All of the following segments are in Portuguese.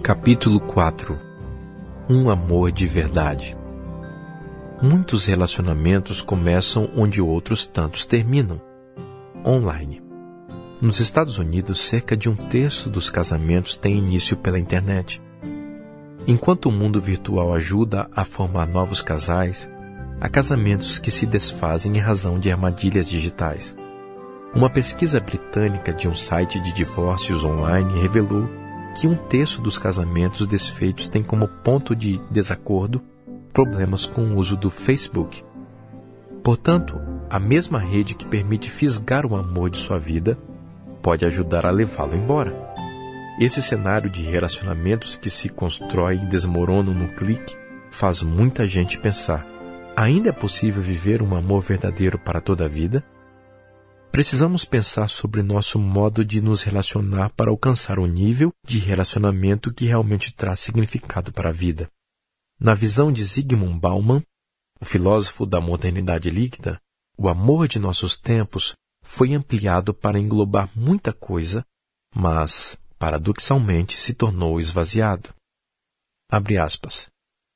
Capítulo 4 Um amor de verdade. Muitos relacionamentos começam onde outros tantos terminam online. Nos Estados Unidos, cerca de um terço dos casamentos tem início pela internet. Enquanto o mundo virtual ajuda a formar novos casais, há casamentos que se desfazem em razão de armadilhas digitais. Uma pesquisa britânica de um site de divórcios online revelou que um terço dos casamentos desfeitos tem como ponto de desacordo problemas com o uso do Facebook. Portanto, a mesma rede que permite fisgar o amor de sua vida pode ajudar a levá-lo embora. Esse cenário de relacionamentos que se constrói e desmoronam num clique faz muita gente pensar: ainda é possível viver um amor verdadeiro para toda a vida? Precisamos pensar sobre nosso modo de nos relacionar para alcançar o nível de relacionamento que realmente traz significado para a vida. Na visão de Zygmunt Bauman, o filósofo da modernidade líquida, o amor de nossos tempos foi ampliado para englobar muita coisa, mas, paradoxalmente, se tornou esvaziado. Abre aspas.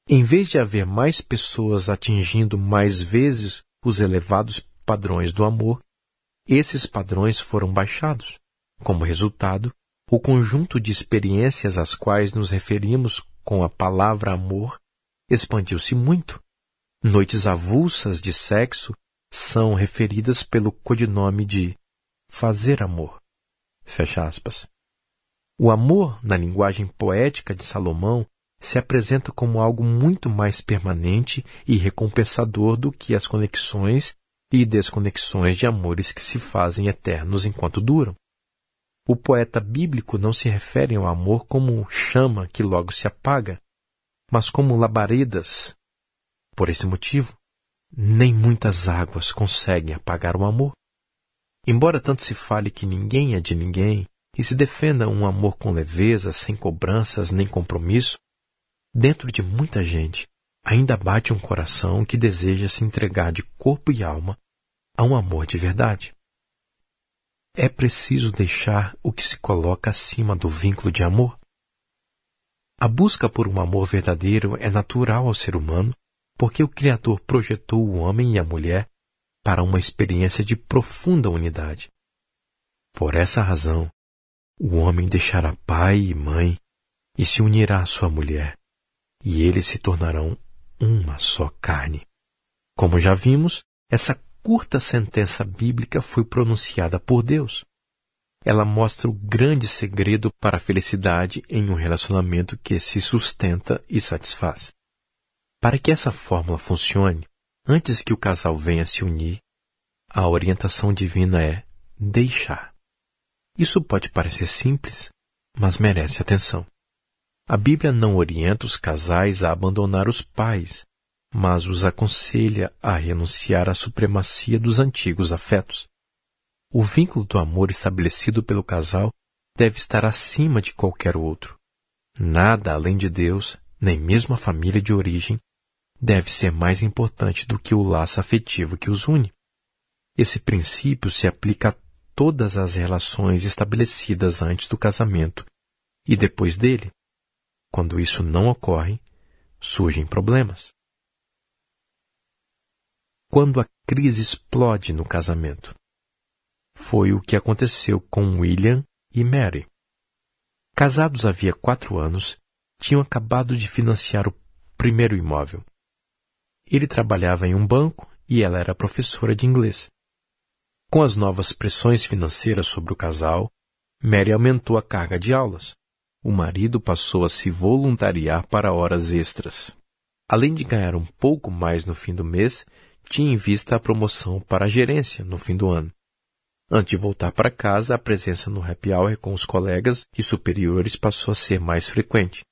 Em vez de haver mais pessoas atingindo mais vezes os elevados padrões do amor, esses padrões foram baixados. Como resultado, o conjunto de experiências às quais nos referimos com a palavra amor expandiu-se muito. Noites avulsas de sexo são referidas pelo codinome de fazer amor. Fecha aspas. O amor, na linguagem poética de Salomão, se apresenta como algo muito mais permanente e recompensador do que as conexões e desconexões de amores que se fazem eternos enquanto duram. O poeta bíblico não se refere ao amor como chama que logo se apaga, mas como labaredas. Por esse motivo, nem muitas águas conseguem apagar o amor. Embora tanto se fale que ninguém é de ninguém e se defenda um amor com leveza, sem cobranças nem compromisso, dentro de muita gente ainda bate um coração que deseja se entregar de corpo e alma a um amor de verdade. É preciso deixar o que se coloca acima do vínculo de amor. A busca por um amor verdadeiro é natural ao ser humano, porque o Criador projetou o homem e a mulher para uma experiência de profunda unidade. Por essa razão, o homem deixará pai e mãe e se unirá à sua mulher, e eles se tornarão uma só carne. Como já vimos, essa curta sentença bíblica foi pronunciada por Deus. Ela mostra o grande segredo para a felicidade em um relacionamento que se sustenta e satisfaz. Para que essa fórmula funcione, antes que o casal venha se unir, a orientação divina é deixar. Isso pode parecer simples, mas merece atenção. A Bíblia não orienta os casais a abandonar os pais, mas os aconselha a renunciar à supremacia dos antigos afetos. O vínculo do amor estabelecido pelo casal deve estar acima de qualquer outro. Nada além de Deus, nem mesmo a família de origem, deve ser mais importante do que o laço afetivo que os une. Esse princípio se aplica a todas as relações estabelecidas antes do casamento e depois dele. Quando isso não ocorre, surgem problemas. Quando a crise explode no casamento. Foi o que aconteceu com William e Mary. Casados havia quatro anos, tinham acabado de financiar o primeiro imóvel. Ele trabalhava em um banco e ela era professora de inglês. Com as novas pressões financeiras sobre o casal, Mary aumentou a carga de aulas o marido passou a se voluntariar para horas extras. Além de ganhar um pouco mais no fim do mês, tinha em vista a promoção para a gerência no fim do ano. Antes de voltar para casa, a presença no happy hour com os colegas e superiores passou a ser mais frequente.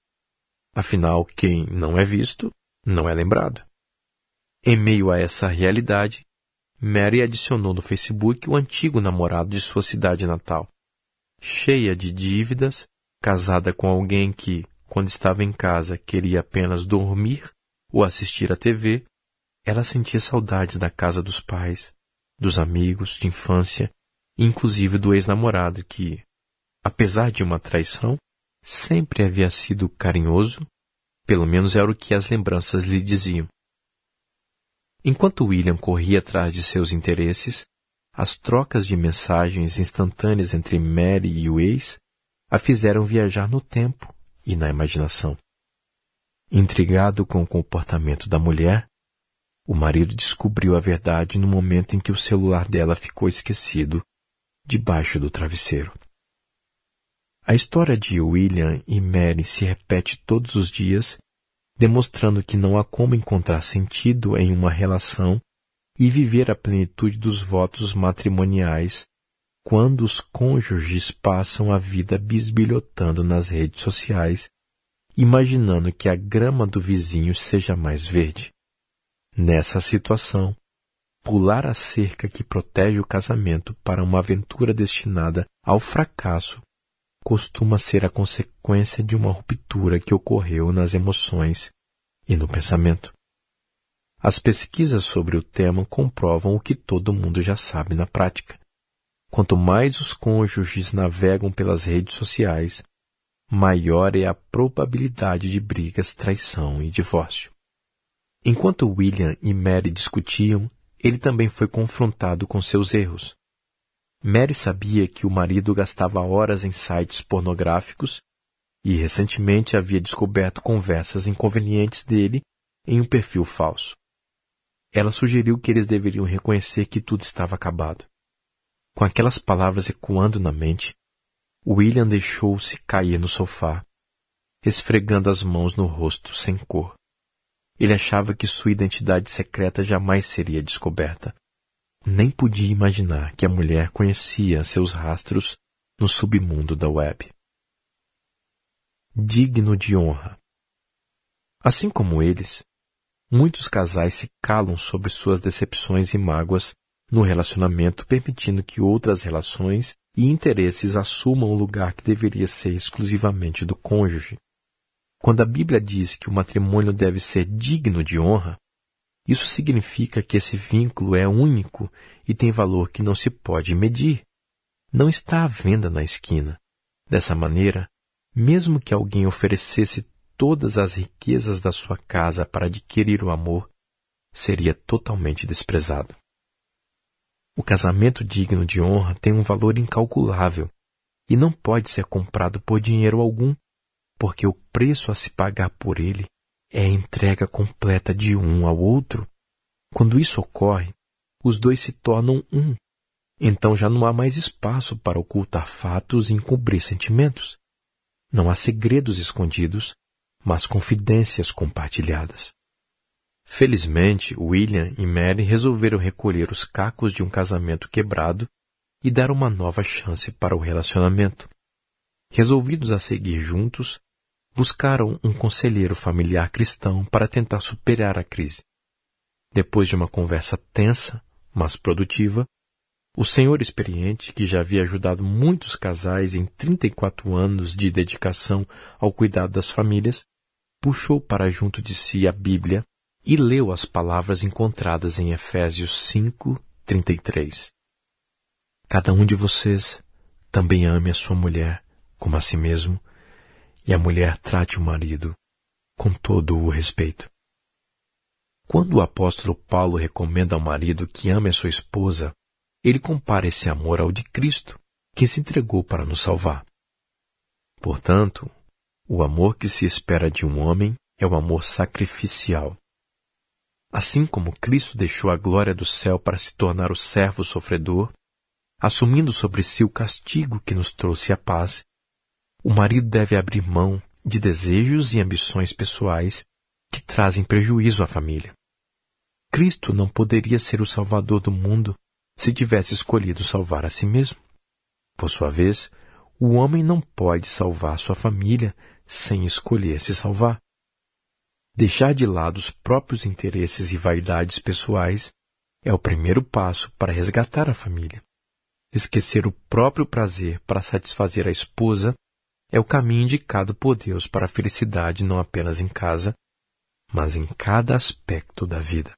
Afinal, quem não é visto, não é lembrado. Em meio a essa realidade, Mary adicionou no Facebook o antigo namorado de sua cidade natal. Cheia de dívidas, casada com alguém que, quando estava em casa, queria apenas dormir ou assistir à TV, ela sentia saudades da casa dos pais, dos amigos de infância, inclusive do ex-namorado que, apesar de uma traição, sempre havia sido carinhoso, pelo menos era o que as lembranças lhe diziam. Enquanto William corria atrás de seus interesses, as trocas de mensagens instantâneas entre Mary e o ex a fizeram viajar no tempo e na imaginação. Intrigado com o comportamento da mulher, o marido descobriu a verdade no momento em que o celular dela ficou esquecido debaixo do travesseiro. A história de William e Mary se repete todos os dias, demonstrando que não há como encontrar sentido em uma relação e viver a plenitude dos votos matrimoniais quando os cônjuges passam a vida bisbilhotando nas redes sociais, imaginando que a grama do vizinho seja mais verde. Nessa situação, pular a cerca que protege o casamento para uma aventura destinada ao fracasso costuma ser a consequência de uma ruptura que ocorreu nas emoções e no pensamento. As pesquisas sobre o tema comprovam o que todo mundo já sabe na prática. Quanto mais os cônjuges navegam pelas redes sociais, maior é a probabilidade de brigas, traição e divórcio. Enquanto William e Mary discutiam, ele também foi confrontado com seus erros. Mary sabia que o marido gastava horas em sites pornográficos e recentemente havia descoberto conversas inconvenientes dele em um perfil falso. Ela sugeriu que eles deveriam reconhecer que tudo estava acabado. Com aquelas palavras ecoando na mente, William deixou-se cair no sofá, esfregando as mãos no rosto sem cor. Ele achava que sua identidade secreta jamais seria descoberta. Nem podia imaginar que a mulher conhecia seus rastros no submundo da web. Digno de honra. Assim como eles, Muitos casais se calam sobre suas decepções e mágoas no relacionamento, permitindo que outras relações e interesses assumam o lugar que deveria ser exclusivamente do cônjuge. Quando a Bíblia diz que o matrimônio deve ser digno de honra, isso significa que esse vínculo é único e tem valor que não se pode medir. Não está à venda na esquina. Dessa maneira, mesmo que alguém oferecesse todas as riquezas da sua casa para adquirir o amor, seria totalmente desprezado. O casamento digno de honra tem um valor incalculável e não pode ser comprado por dinheiro algum, porque o preço a se pagar por ele é a entrega completa de um ao outro. Quando isso ocorre, os dois se tornam um. Então já não há mais espaço para ocultar fatos e encobrir sentimentos. Não há segredos escondidos, mas confidências compartilhadas. Felizmente, William e Mary resolveram recolher os cacos de um casamento quebrado e dar uma nova chance para o relacionamento. Resolvidos a seguir juntos, buscaram um conselheiro familiar cristão para tentar superar a crise. Depois de uma conversa tensa, mas produtiva, o senhor experiente, que já havia ajudado muitos casais em 34 anos de dedicação ao cuidado das famílias, puxou para junto de si a Bíblia e leu as palavras encontradas em Efésios 5, 33. Cada um de vocês também ame a sua mulher como a si mesmo, e a mulher trate o marido com todo o respeito. Quando o apóstolo Paulo recomenda ao marido que ame a sua esposa, ele compara esse amor ao de Cristo, que se entregou para nos salvar. Portanto, o amor que se espera de um homem é o amor sacrificial. Assim como Cristo deixou a glória do céu para se tornar o servo sofredor, assumindo sobre si o castigo que nos trouxe a paz, o marido deve abrir mão de desejos e ambições pessoais que trazem prejuízo à família. Cristo não poderia ser o Salvador do mundo se tivesse escolhido salvar a si mesmo. Por sua vez, o homem não pode salvar sua família sem escolher se salvar. Deixar de lado os próprios interesses e vaidades pessoais é o primeiro passo para resgatar a família. Esquecer o próprio prazer para satisfazer a esposa é o caminho indicado por Deus para a felicidade não apenas em casa, mas em cada aspecto da vida.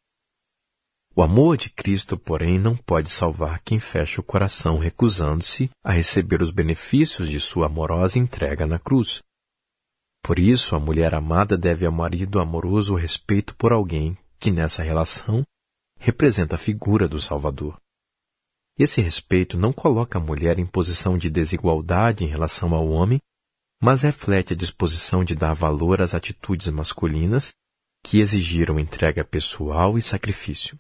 O amor de Cristo, porém, não pode salvar quem fecha o coração recusando-se a receber os benefícios de sua amorosa entrega na cruz. Por isso, a mulher amada deve ao marido amoroso o respeito por alguém que nessa relação representa a figura do Salvador. Esse respeito não coloca a mulher em posição de desigualdade em relação ao homem, mas reflete a disposição de dar valor às atitudes masculinas que exigiram entrega pessoal e sacrifício.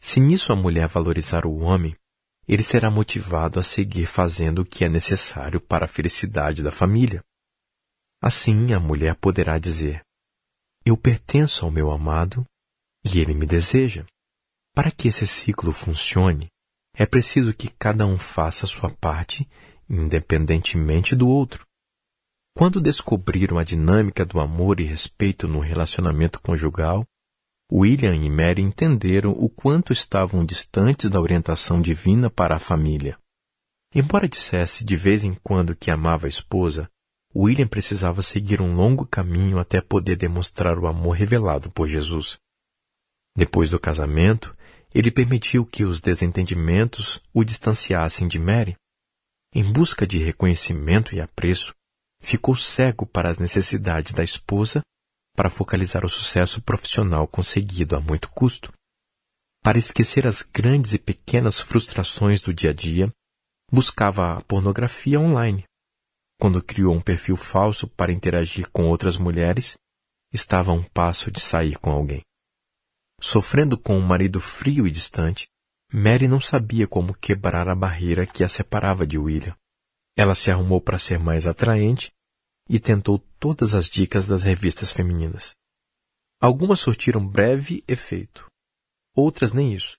Se nisso a mulher valorizar o homem, ele será motivado a seguir fazendo o que é necessário para a felicidade da família. Assim, a mulher poderá dizer: Eu pertenço ao meu amado e ele me deseja. Para que esse ciclo funcione, é preciso que cada um faça sua parte, independentemente do outro. Quando descobriram a dinâmica do amor e respeito no relacionamento conjugal, William e Mary entenderam o quanto estavam distantes da orientação divina para a família. Embora dissesse de vez em quando que amava a esposa, William precisava seguir um longo caminho até poder demonstrar o amor revelado por Jesus. Depois do casamento, ele permitiu que os desentendimentos o distanciassem de Mary. Em busca de reconhecimento e apreço, ficou cego para as necessidades da esposa para focalizar o sucesso profissional conseguido a muito custo. Para esquecer as grandes e pequenas frustrações do dia a dia, buscava a pornografia online. Quando criou um perfil falso para interagir com outras mulheres, estava a um passo de sair com alguém. Sofrendo com um marido frio e distante, Mary não sabia como quebrar a barreira que a separava de William. Ela se arrumou para ser mais atraente e tentou todas as dicas das revistas femininas. Algumas surtiram breve efeito, outras nem isso.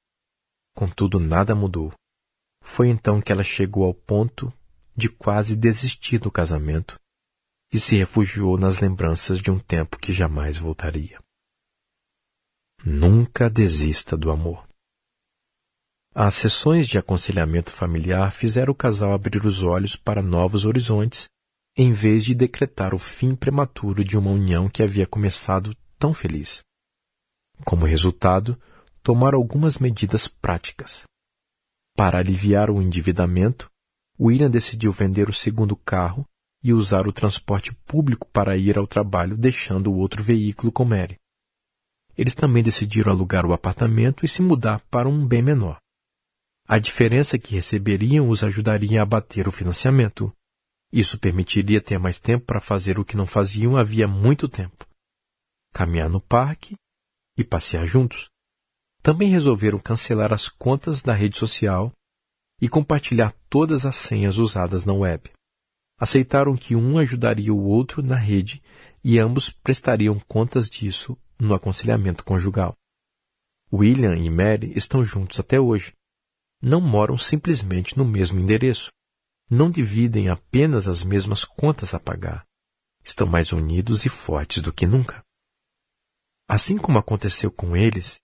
Contudo, nada mudou. Foi então que ela chegou ao ponto de quase desistir do casamento e se refugiou nas lembranças de um tempo que jamais voltaria. Nunca desista do amor. As sessões de aconselhamento familiar fizeram o casal abrir os olhos para novos horizontes, em vez de decretar o fim prematuro de uma união que havia começado tão feliz. Como resultado, tomaram algumas medidas práticas. Para aliviar o endividamento, William decidiu vender o segundo carro e usar o transporte público para ir ao trabalho, deixando o outro veículo com Mary eles também decidiram alugar o apartamento e se mudar para um bem menor. A diferença que receberiam os ajudaria a abater o financiamento. Isso permitiria ter mais tempo para fazer o que não faziam havia muito tempo: caminhar no parque e passear juntos. Também resolveram cancelar as contas da rede social e compartilhar todas as senhas usadas na web. Aceitaram que um ajudaria o outro na rede e ambos prestariam contas disso no aconselhamento conjugal. William e Mary estão juntos até hoje. Não moram simplesmente no mesmo endereço. Não dividem apenas as mesmas contas a pagar. Estão mais unidos e fortes do que nunca. Assim como aconteceu com eles,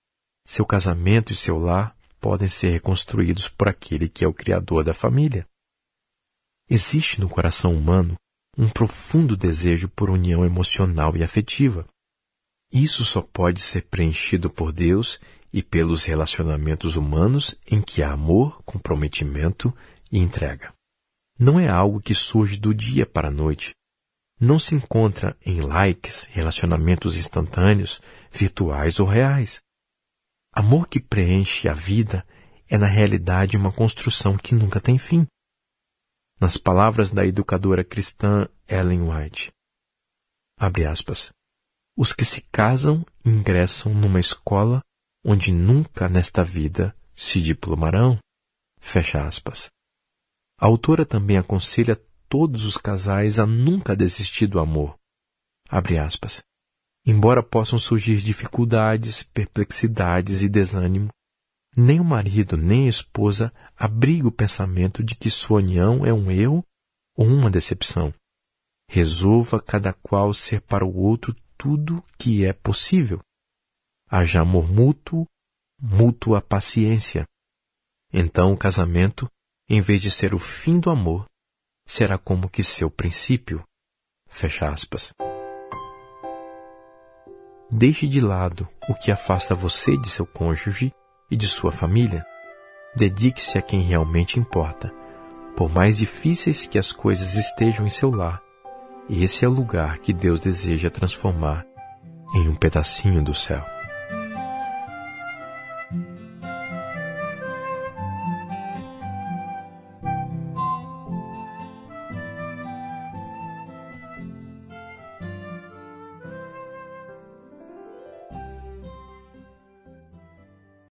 seu casamento e seu lar podem ser reconstruídos por aquele que é o Criador da família. Existe no coração humano um profundo desejo por união emocional e afetiva. Isso só pode ser preenchido por Deus e pelos relacionamentos humanos em que há amor, comprometimento e entrega. Não é algo que surge do dia para a noite. Não se encontra em likes, relacionamentos instantâneos, virtuais ou reais. Amor que preenche a vida é na realidade uma construção que nunca tem fim. Nas palavras da educadora cristã Ellen White, abre aspas, os que se casam ingressam numa escola onde nunca nesta vida se diplomarão. Fecha aspas. A autora também aconselha todos os casais a nunca desistir do amor. Abre aspas. Embora possam surgir dificuldades, perplexidades e desânimo, nem o marido nem a esposa abriga o pensamento de que sua união é um erro ou uma decepção. Resolva cada qual ser para o outro tudo que é possível. Haja amor mútuo, mútua paciência. Então o casamento, em vez de ser o fim do amor, será como que seu princípio. Fecha aspas. Deixe de lado o que afasta você de seu cônjuge e de sua família. Dedique-se a quem realmente importa. Por mais difíceis que as coisas estejam em seu lar, esse é o lugar que Deus deseja transformar em um pedacinho do céu.